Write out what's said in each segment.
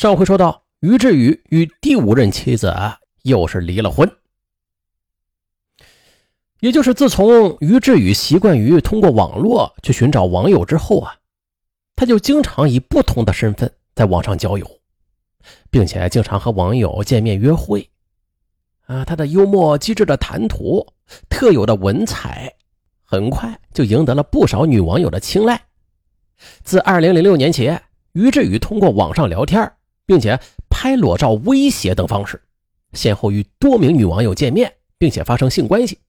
上回说到，于志宇与第五任妻子又是离了婚，也就是自从于志宇习惯于通过网络去寻找网友之后啊，他就经常以不同的身份在网上交友，并且经常和网友见面约会。啊，他的幽默机智的谈吐，特有的文采，很快就赢得了不少女网友的青睐。自2006年起，于志宇通过网上聊天。并且拍裸照威胁等方式，先后与多名女网友见面，并且发生性关系，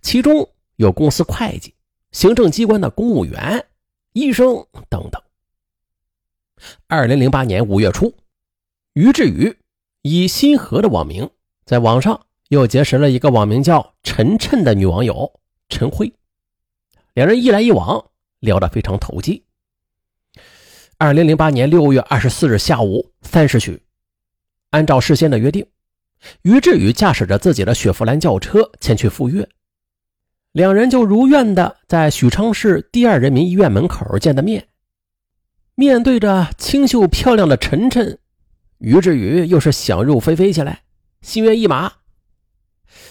其中有公司会计、行政机关的公务员、医生等等。二零零八年五月初，于志宇以新河的网名，在网上又结识了一个网名叫陈晨的女网友陈辉，两人一来一往，聊得非常投机。二零零八年六月二十四日下午三时许，按照事先的约定，于志宇驾驶着自己的雪佛兰轿车前去赴约，两人就如愿的在许昌市第二人民医院门口见的面。面对着清秀漂亮的晨晨，于志宇又是想入非非起来，心猿意马。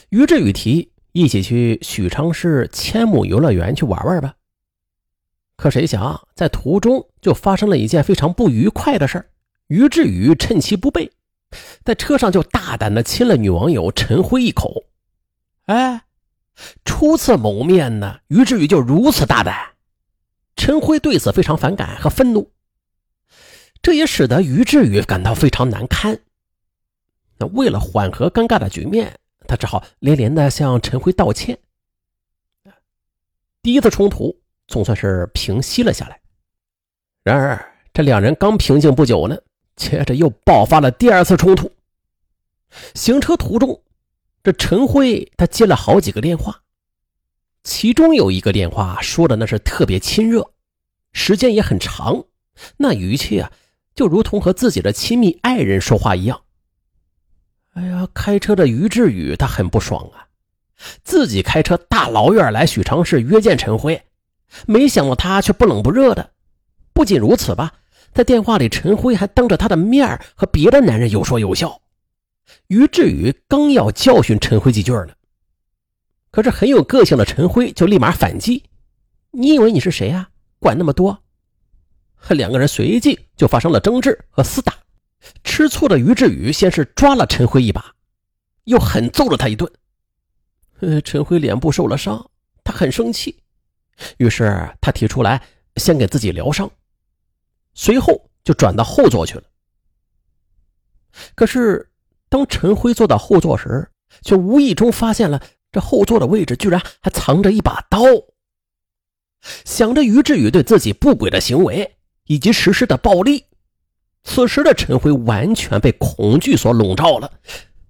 于志宇提议一起去许昌市千亩游乐园去玩玩吧。可谁想，在途中就发生了一件非常不愉快的事于志宇趁其不备，在车上就大胆的亲了女网友陈辉一口。哎，初次谋面呢，于志宇就如此大胆，陈辉对此非常反感和愤怒，这也使得于志宇感到非常难堪。那为了缓和尴尬的局面，他只好连连的向陈辉道歉。第一次冲突。总算是平息了下来。然而，这两人刚平静不久呢，接着又爆发了第二次冲突。行车途中，这陈辉他接了好几个电话，其中有一个电话说的那是特别亲热，时间也很长，那语气啊，就如同和自己的亲密爱人说话一样。哎呀，开车的于志宇他很不爽啊，自己开车大老远来许昌市约见陈辉。没想到他却不冷不热的，不仅如此吧，在电话里，陈辉还当着他的面和别的男人有说有笑。于志宇刚要教训陈辉几句呢，可是很有个性的陈辉就立马反击：“你以为你是谁呀？管那么多！”两个人随即就发生了争执和厮打。吃醋的于志宇先是抓了陈辉一把，又狠揍了他一顿。呃，陈辉脸部受了伤，他很生气。于是他提出来先给自己疗伤，随后就转到后座去了。可是当陈辉坐到后座时，却无意中发现了这后座的位置居然还藏着一把刀。想着于志宇对自己不轨的行为以及实施的暴力，此时的陈辉完全被恐惧所笼罩了。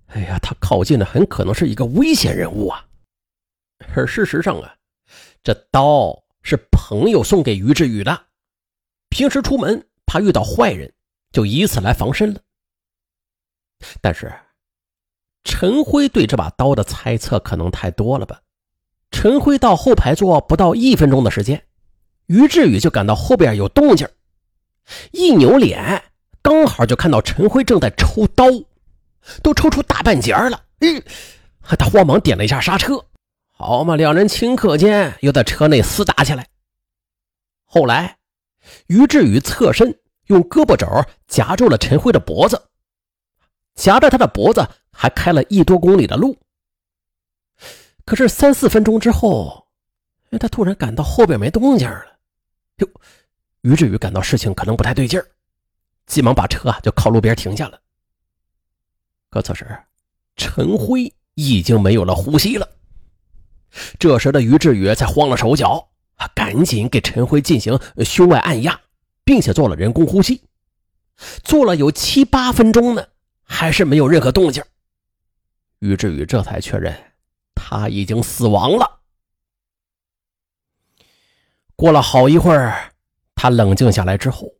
哎呀，他靠近的很可能是一个危险人物啊！而事实上啊。这刀是朋友送给于志宇的，平时出门怕遇到坏人，就以此来防身了。但是，陈辉对这把刀的猜测可能太多了吧？陈辉到后排座不到一分钟的时间，于志宇就感到后边有动静，一扭脸，刚好就看到陈辉正在抽刀，都抽出大半截了。嗯，他慌忙点了一下刹车。好嘛，两人顷刻间又在车内厮打起来。后来，于志宇侧身用胳膊肘夹住了陈辉的脖子，夹着他的脖子还开了一多公里的路。可是三四分钟之后，他突然感到后边没动静了。哟，于志宇感到事情可能不太对劲儿，急忙把车啊就靠路边停下了。可此时，陈辉已经没有了呼吸了。这时的于志宇才慌了手脚，赶紧给陈辉进行胸外按压，并且做了人工呼吸，做了有七八分钟呢，还是没有任何动静。于志宇这才确认他已经死亡了。过了好一会儿，他冷静下来之后，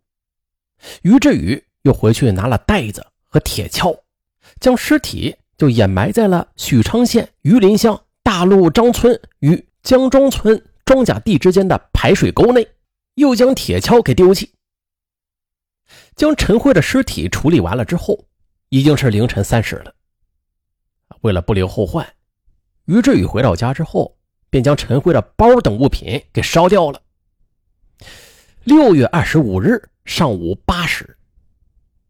于志宇又回去拿了袋子和铁锹，将尸体就掩埋在了许昌县榆林乡。大路张村与江庄村庄稼地之间的排水沟内，又将铁锹给丢弃。将陈辉的尸体处理完了之后，已经是凌晨三时了。为了不留后患，于志宇回到家之后，便将陈辉的包等物品给烧掉了。六月二十五日上午八时，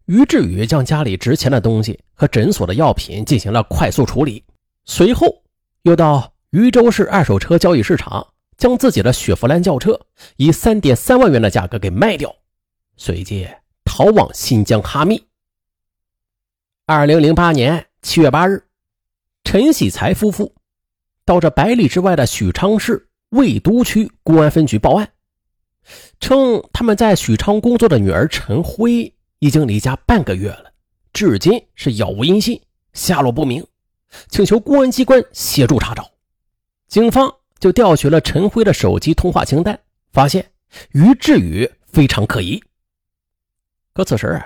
于志宇将家里值钱的东西和诊所的药品进行了快速处理，随后又到禹州市二手车交易市场，将自己的雪佛兰轿车以三点三万元的价格给卖掉，随即逃往新疆哈密。二零零八年七月八日。陈喜才夫妇到这百里之外的许昌市魏都区公安分局报案，称他们在许昌工作的女儿陈辉已经离家半个月了，至今是杳无音信，下落不明，请求公安机关协助查找。警方就调取了陈辉的手机通话清单，发现于志宇非常可疑。可此时，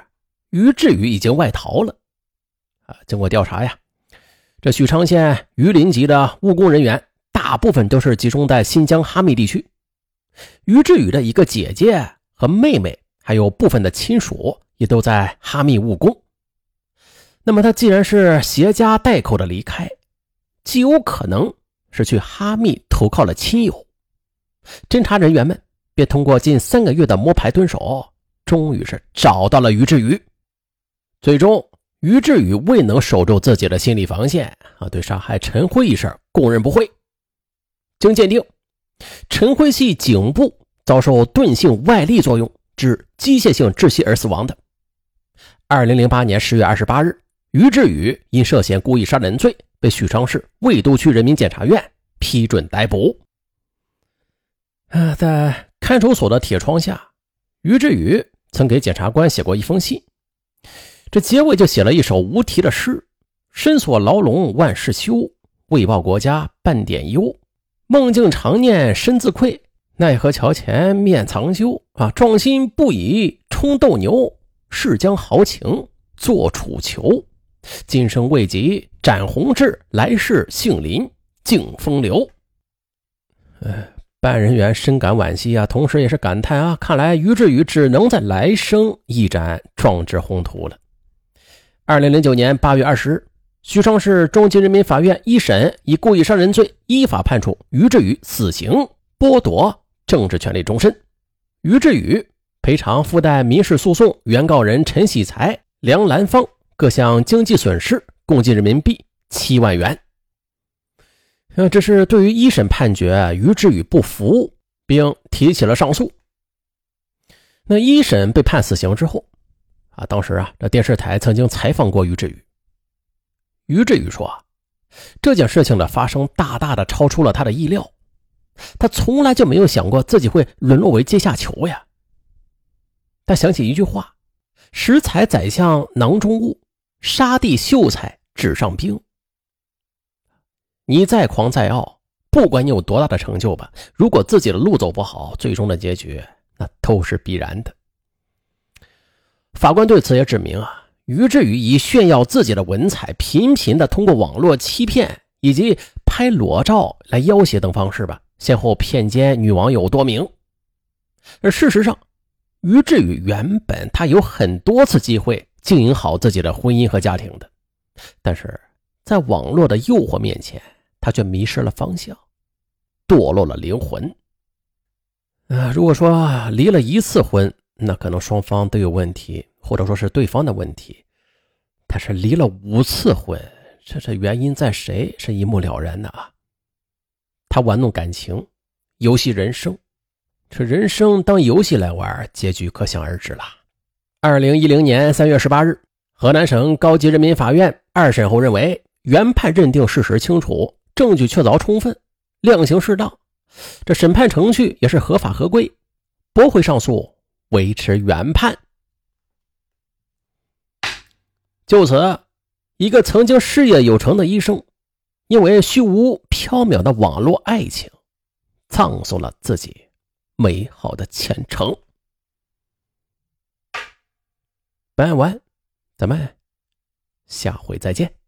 于志宇已经外逃了。啊，经过调查呀。这许昌县榆林籍的务工人员，大部分都是集中在新疆哈密地区。于志宇的一个姐姐和妹妹，还有部分的亲属，也都在哈密务工。那么他既然是携家带口的离开，极有可能是去哈密投靠了亲友。侦查人员们便通过近三个月的摸排蹲守，终于是找到了于志宇，最终。于志宇未能守住自己的心理防线啊，对杀害陈辉一事供认不讳。经鉴定，陈辉系颈部遭受钝性外力作用致机械性窒息而死亡的。二零零八年十月二十八日，于志宇因涉嫌故意杀人罪被许昌市魏都区人民检察院批准逮捕。啊，在看守所的铁窗下，于志宇曾给检察官写过一封信。这结尾就写了一首无题的诗：“深锁牢笼万事休，为报国家半点忧。梦境常念身自愧，奈何桥前面藏羞。啊，壮心不已冲斗牛，誓将豪情做楚囚。今生未及展宏志，来世姓林敬风流。”哎，办案人员深感惋惜啊，同时也是感叹啊，看来于志宇只能在来生一展壮志宏图了。二零零九年八月二十日，许昌市中级人民法院一审以故意杀人罪依法判处于志宇死刑，剥夺政治权利终身。于志宇赔偿附带民事诉讼原告人陈喜才、梁兰芳各项经济损失共计人民币七万元。呃，这是对于一审判决，于志宇不服，并提起了上诉。那一审被判死刑之后。啊，当时啊，这电视台曾经采访过于志宇。于志宇说，这件事情的发生大大的超出了他的意料，他从来就没有想过自己会沦落为阶下囚呀。他想起一句话：“食材宰相囊中物，杀地秀才纸上兵。”你再狂再傲，不管你有多大的成就吧，如果自己的路走不好，最终的结局那都是必然的。法官对此也指明啊，于志宇以炫耀自己的文采，频频的通过网络欺骗以及拍裸照来要挟等方式吧，先后骗奸女网友多名。而事实上，于志宇原本他有很多次机会经营好自己的婚姻和家庭的，但是在网络的诱惑面前，他却迷失了方向，堕落了灵魂。啊，如果说离了一次婚，那可能双方都有问题，或者说是对方的问题。但是离了五次婚，这这原因在谁是一目了然的啊？他玩弄感情，游戏人生，这人生当游戏来玩，结局可想而知了。二零一零年三月十八日，河南省高级人民法院二审后认为，原判认定事实清楚，证据确凿充分，量刑适当，这审判程序也是合法合规，驳回上诉。维持原判。就此，一个曾经事业有成的医生，因为虚无缥缈的网络爱情，葬送了自己美好的前程。拜完，咱们下回再见。